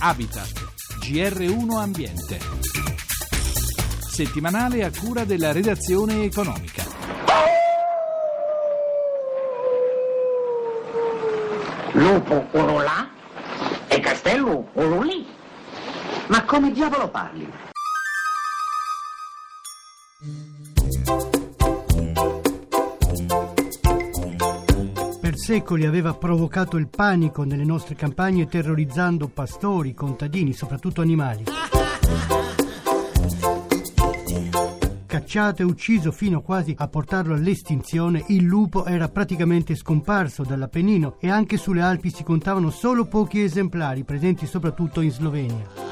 Habitat, GR1 Ambiente. Settimanale a cura della redazione economica. Lupo quello là e Castello quello lì. Ma come diavolo parli? Secoli aveva provocato il panico nelle nostre campagne terrorizzando pastori, contadini, soprattutto animali. Cacciato e ucciso fino quasi a portarlo all'estinzione, il lupo era praticamente scomparso dall'Appennino e anche sulle Alpi si contavano solo pochi esemplari presenti soprattutto in Slovenia.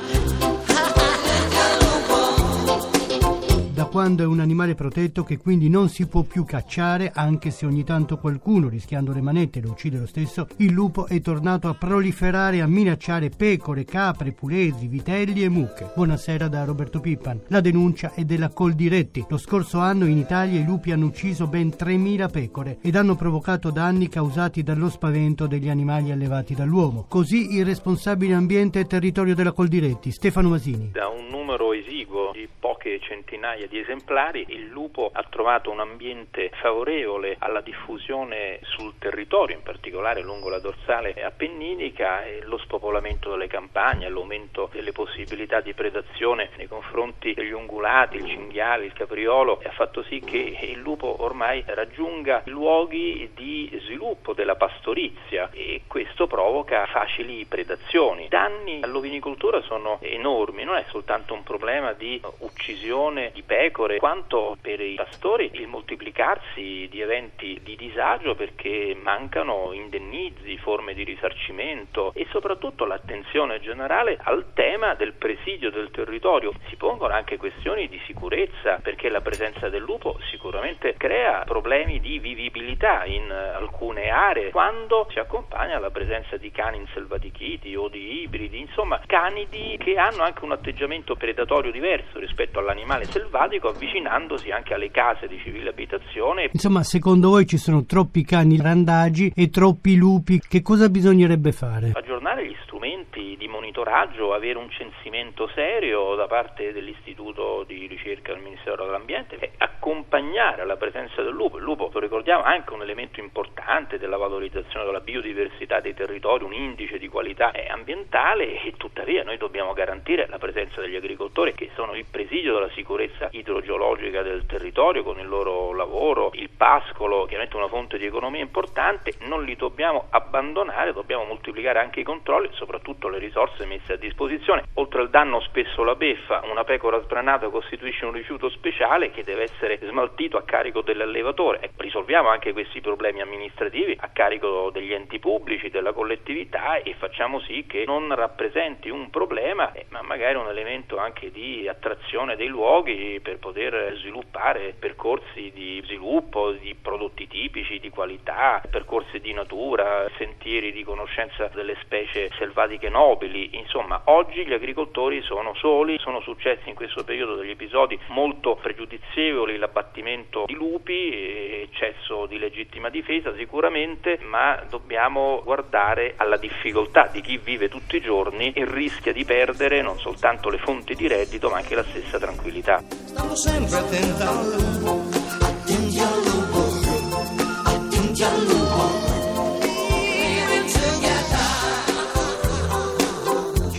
Quando è un animale protetto che quindi non si può più cacciare, anche se ogni tanto qualcuno, rischiando le manette, lo uccide lo stesso, il lupo è tornato a proliferare e a minacciare pecore, capre, pulesi, vitelli e mucche. Buonasera da Roberto Pippan. La denuncia è della Coldiretti. Lo scorso anno in Italia i lupi hanno ucciso ben 3.000 pecore ed hanno provocato danni causati dallo spavento degli animali allevati dall'uomo. Così il responsabile ambiente e territorio della Coldiretti, Stefano Masini. Da un numero esiguo di poche centinaia di esemplari, il lupo ha trovato un ambiente favorevole alla diffusione sul territorio, in particolare lungo la dorsale appenninica, e lo spopolamento delle campagne, l'aumento delle possibilità di predazione nei confronti degli ungulati, il cinghiale, il capriolo, ha fatto sì che il lupo ormai raggiunga luoghi di sviluppo della pastorizia e questo provoca facili predazioni. I danni all'ovinicoltura sono enormi, non è soltanto un problema di uccisione di pecore, quanto per i pastori il moltiplicarsi di eventi di disagio perché mancano indennizi, forme di risarcimento e soprattutto l'attenzione generale al tema del presidio del territorio. Si pongono anche questioni di sicurezza perché la presenza del lupo sicuramente crea problemi di vivibilità in alcune aree quando si accompagna alla presenza di cani inselvatichiti o di ibridi, insomma canidi che hanno anche un atteggiamento predatorio diverso rispetto all'animale selvatico avvicinandosi anche alle case di civile abitazione. Insomma, secondo voi ci sono troppi cani randagi e troppi lupi, che cosa bisognerebbe fare? Aggiornare gli strumenti di monitoraggio, avere un censimento serio da parte dell'Istituto di ricerca del Ministero dell'Ambiente e accompagnare la presenza del lupo. Il lupo, lo ricordiamo, è anche un elemento importante della valorizzazione della biodiversità dei territori, un indice di qualità ambientale e tuttavia noi dobbiamo garantire la presenza degli agricoltori che sono il presidio della sicurezza idrogeologica del territorio con il loro lavoro, il pascolo, chiaramente una fonte di economia importante, non li dobbiamo abbandonare, dobbiamo moltiplicare anche i controlli e soprattutto le risorse messe a disposizione. Oltre al danno spesso la beffa, una pecora sbranata costituisce un rifiuto speciale che deve essere smaltito a carico dell'allevatore. E risolviamo anche questi problemi amministrativi a carico degli enti pubblici, della collettività e facciamo sì che non rappresenti un problema, eh, ma magari un elemento anche di attrazione dei luoghi per poter sviluppare percorsi di sviluppo, di prodotti tipici, di qualità, percorsi di natura, sentieri di conoscenza delle specie selvatiche nobili. Insomma, oggi gli agricoltori sono soli, sono successi in questo periodo degli episodi molto pregiudizievoli, l'abbattimento di lupi, eccesso di legittima difesa sicuramente, ma dobbiamo guardare alla difficoltà di chi vive tutti i giorni e rischia di perdere non soltanto le fonti di reddito, ma anche la stessa tranquillità. Stiamo sempre attenti al lupo,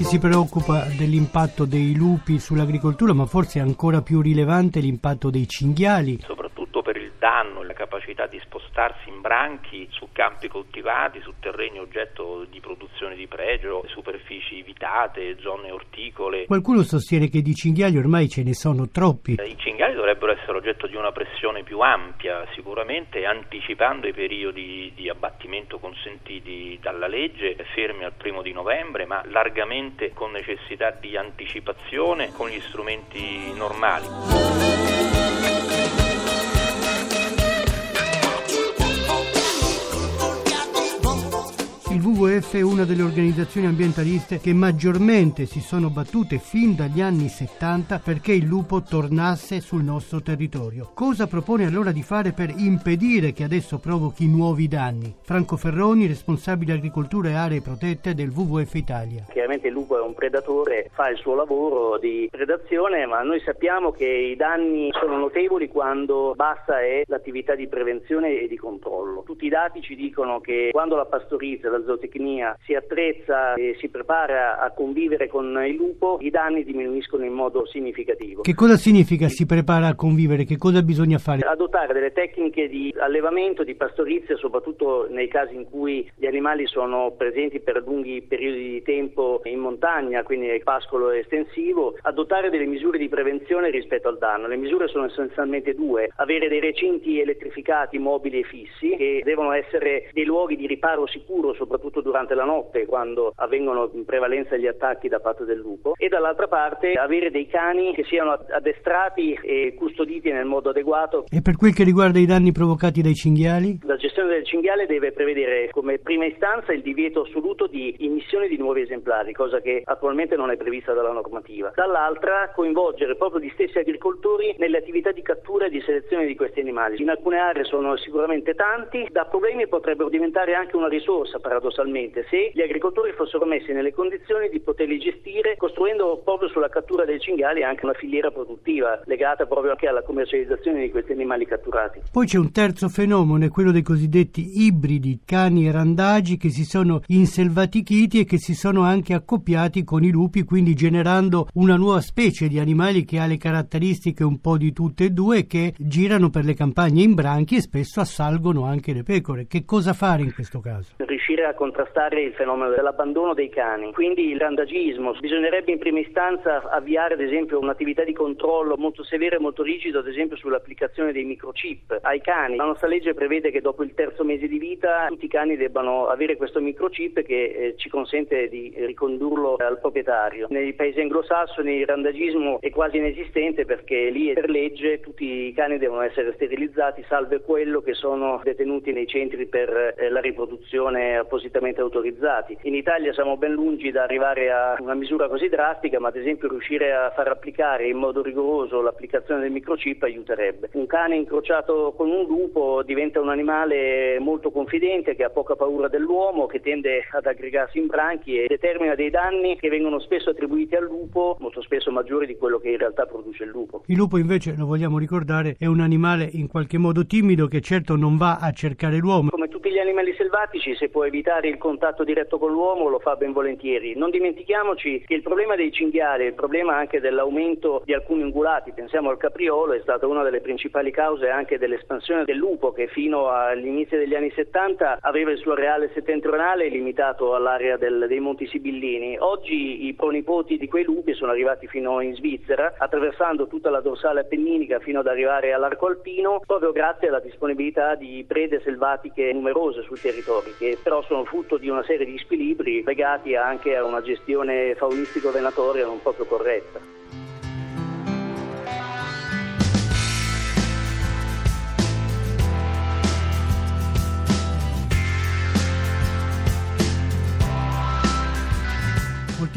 si preoccupa dell'impatto dei lupi sull'agricoltura, ma forse è ancora più rilevante l'impatto dei cinghiali. Soprattutto per il danno e la capacità di spostarsi in branchi su campi coltivati, su terreni oggetto di produzione di pregio, superfici vitate, zone orticole. Qualcuno sostiene che di cinghiali ormai ce ne sono troppi. I cinghiali dovrebbero essere oggetto di una pressione più ampia, sicuramente anticipando i periodi di abbattimento consentiti dalla legge, fermi al primo di novembre, ma largamente con necessità di anticipazione con gli strumenti normali. Il WWF è una delle organizzazioni ambientaliste che maggiormente si sono battute fin dagli anni 70 perché il lupo tornasse sul nostro territorio. Cosa propone allora di fare per impedire che adesso provochi nuovi danni? Franco Ferroni, responsabile agricoltura e aree protette del WWF Italia. Chiaramente il lupo è un predatore, fa il suo lavoro di predazione, ma noi sappiamo che i danni sono notevoli quando basta è l'attività di prevenzione e di controllo. Tutti i dati ci dicono che quando la pastorizia, la zootecnia si attrezza e si prepara a convivere con il lupo, i danni diminuiscono in modo significativo. Che cosa significa si prepara a convivere? Che cosa bisogna fare? Adottare delle tecniche di allevamento, di pastorizia, soprattutto nei casi in cui gli animali sono presenti per lunghi periodi di tempo in montagna, quindi nel pascolo estensivo, adottare delle misure di prevenzione rispetto al danno. Le misure sono essenzialmente due, avere dei recinti elettrificati mobili e fissi che devono essere dei luoghi di riparo sicuro, soprattutto durante la notte quando avvengono in prevalenza gli attacchi da parte del lupo e dall'altra parte avere dei cani che siano addestrati e custoditi nel modo adeguato. E per quel che riguarda i danni provocati dai cinghiali? La gestione del cinghiale deve prevedere come prima istanza il divieto assoluto di immissione di nuovi esemplari, cosa che attualmente non è prevista dalla normativa. Dall'altra coinvolgere proprio gli stessi agricoltori nelle attività di cattura e di selezione di questi animali. In alcune aree sono sicuramente tanti, da problemi potrebbero diventare anche una risorsa paradossalmente se gli agricoltori fossero messi nelle condizioni di poterli gestire costruendo proprio sulla cattura dei cinghiali anche una filiera produttiva legata proprio anche alla commercializzazione di questi animali catturati. Poi c'è un terzo fenomeno, è quello dei cosiddetti ibridi, cani e randagi che si sono inselvatichiti e che si sono anche accoppiati con i lupi, quindi generando una nuova specie di animali che ha le caratteristiche un po' di tutte e due che girano per le campagne in branchi e spesso assalgono anche le pecore. Che cosa fare in questo caso? Riuscire a contrastare il fenomeno dell'abbandono dei cani, quindi il randagismo. Bisognerebbe in prima istanza avviare ad esempio un'attività di controllo molto severa e molto rigido, ad esempio sull'applicazione dei microchip ai cani. La nostra legge prevede che dopo il terzo mese di vita tutti i cani debbano avere questo microchip che eh, ci consente di ricondurlo al proprietario. Nei paesi anglosassoni il randagismo è quasi inesistente perché lì per legge tutti i cani devono essere sterilizzati salve quello che sono detenuti nei centri per eh, la riproduzione appositamente autorizzati. In Italia siamo ben lungi da arrivare a una misura così drastica, ma ad esempio riuscire a far applicare in modo rigoroso l'applicazione del microchip aiuterebbe. Un cane incrociato con un lupo diventa un animale molto confidente che ha poca paura dell'uomo, che tende ad aggregarsi in branchi e determina dei danni che vengono spesso attribuiti al lupo, molto spesso maggiori di quello che in realtà produce il lupo. Il lupo invece, lo vogliamo ricordare, è un animale in qualche modo timido che certo non va a cercare l'uomo. Come tutti gli animali selvatici, se può evitare il contatto diretto con l'uomo lo fa ben volentieri. Non dimentichiamoci che il problema dei cinghiali, il problema anche dell'aumento di alcuni ungulati, pensiamo al capriolo, è stata una delle principali cause anche dell'espansione del lupo che fino all'inizio degli anni 70 aveva il suo areale settentrionale limitato all'area del, dei Monti Sibillini. Oggi i pronipoti di quei lupi sono arrivati fino in Svizzera, attraversando tutta la dorsale appenninica fino ad arrivare all'arco alpino, proprio grazie alla disponibilità di prede selvatiche numerose sui territori, che però sono frutto di una serie di squilibri legati anche a una gestione faunistico-venatoria non proprio corretta.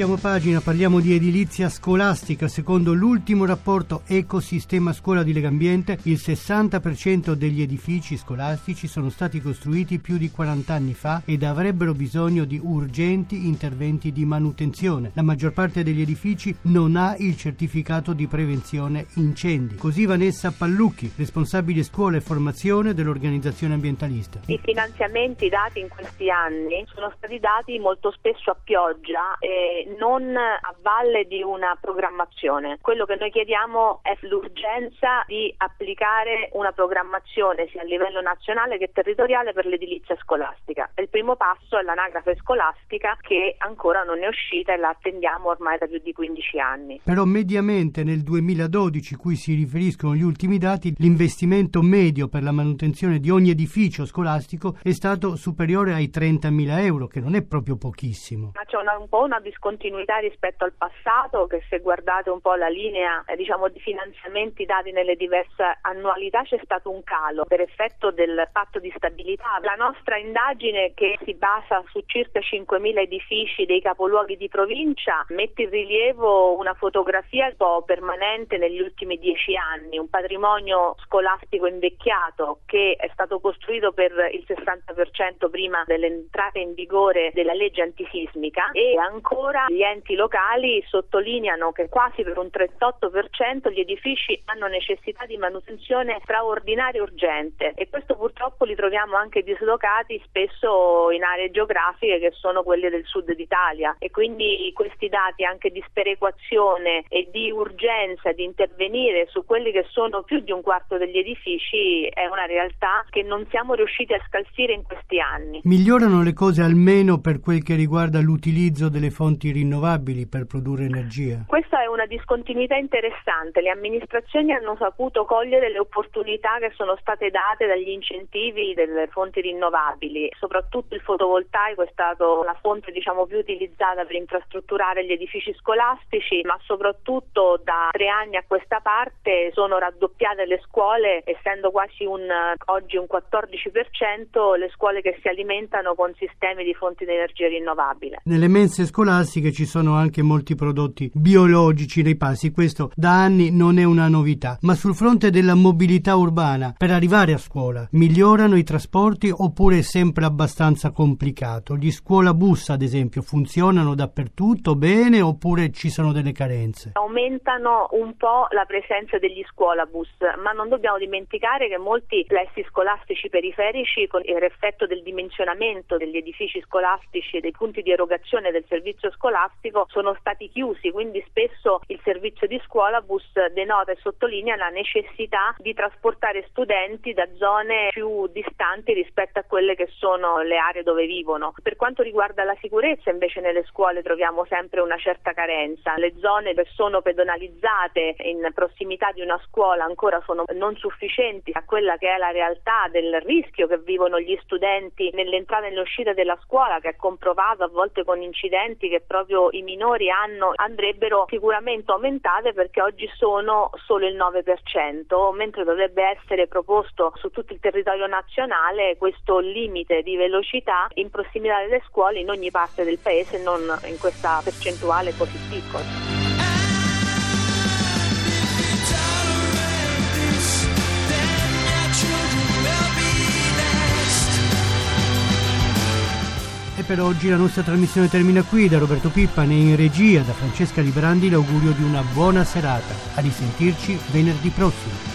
Voltiamo pagina, parliamo di edilizia scolastica. Secondo l'ultimo rapporto Ecosistema Scuola di Legambiente, il 60% degli edifici scolastici sono stati costruiti più di 40 anni fa ed avrebbero bisogno di urgenti interventi di manutenzione. La maggior parte degli edifici non ha il certificato di prevenzione incendi. Così Vanessa Pallucchi, responsabile scuola e formazione dell'organizzazione ambientalista. I finanziamenti dati in questi anni sono stati dati molto spesso a pioggia e non a valle di una programmazione. Quello che noi chiediamo è l'urgenza di applicare una programmazione sia a livello nazionale che territoriale per l'edilizia scolastica. Il primo passo è l'anagrafe scolastica che ancora non è uscita e la attendiamo ormai da più di 15 anni. Però mediamente nel 2012, cui si riferiscono gli ultimi dati, l'investimento medio per la manutenzione di ogni edificio scolastico è stato superiore ai 30.000 euro, che non è proprio pochissimo. Ma c'è una, un po' una discontinuità discontinuità rispetto al passato che se guardate un po' la linea eh, diciamo, di finanziamenti dati nelle diverse annualità c'è stato un calo per effetto del patto di stabilità. La nostra indagine che si basa su circa 5.000 edifici dei capoluoghi di provincia mette in rilievo una fotografia un po' permanente negli ultimi dieci anni, un patrimonio scolastico invecchiato che è stato costruito per il 60% prima dell'entrata in vigore della legge antisismica e ancora gli enti locali sottolineano che quasi per un 38% gli edifici hanno necessità di manutenzione straordinaria e urgente e questo purtroppo li troviamo anche dislocati spesso in aree geografiche che sono quelle del sud d'Italia e quindi questi dati anche di sperequazione e di urgenza di intervenire su quelli che sono più di un quarto degli edifici è una realtà che non siamo riusciti a scalzire in questi anni. Migliorano le cose almeno per quel che riguarda l'utilizzo delle fonti rinnovabili per produrre energia? Questa è una discontinuità interessante. Le amministrazioni hanno saputo cogliere le opportunità che sono state date dagli incentivi delle fonti rinnovabili. Soprattutto il fotovoltaico è stato la fonte diciamo, più utilizzata per infrastrutturare gli edifici scolastici, ma soprattutto da tre anni a questa parte sono raddoppiate le scuole, essendo quasi un, oggi un 14% le scuole che si alimentano con sistemi di fonti di energia rinnovabile. Nelle mense scolastiche ci sono anche molti prodotti biologici nei passi, questo da anni non è una novità, ma sul fronte della mobilità urbana per arrivare a scuola migliorano i trasporti oppure è sempre abbastanza complicato? Gli scuolabus ad esempio funzionano dappertutto bene oppure ci sono delle carenze? Aumentano un po' la presenza degli scuolabus, ma non dobbiamo dimenticare che molti plessi scolastici periferici con l'effetto del dimensionamento degli edifici scolastici e dei punti di erogazione del servizio scolastico sono stati chiusi, quindi spesso il servizio di scuolabus denota e sottolinea la necessità di trasportare studenti da zone più distanti rispetto a quelle che sono le aree dove vivono. Per quanto riguarda la sicurezza invece nelle scuole troviamo sempre una certa carenza. Le zone che sono pedonalizzate in prossimità di una scuola ancora sono non sufficienti a quella che è la realtà del rischio che vivono gli studenti nell'entrata e nell'uscita della scuola che è comprovato a volte con incidenti che proprio i minori hanno andrebbero sicuramente aumentate perché oggi sono solo il 9%, mentre dovrebbe essere proposto su tutto il territorio nazionale questo limite di velocità in prossimità delle scuole in ogni parte del paese, non in questa percentuale così piccola. Per oggi la nostra trasmissione termina qui. Da Roberto Pippane in regia, da Francesca Librandi l'augurio di una buona serata. A risentirci venerdì prossimo.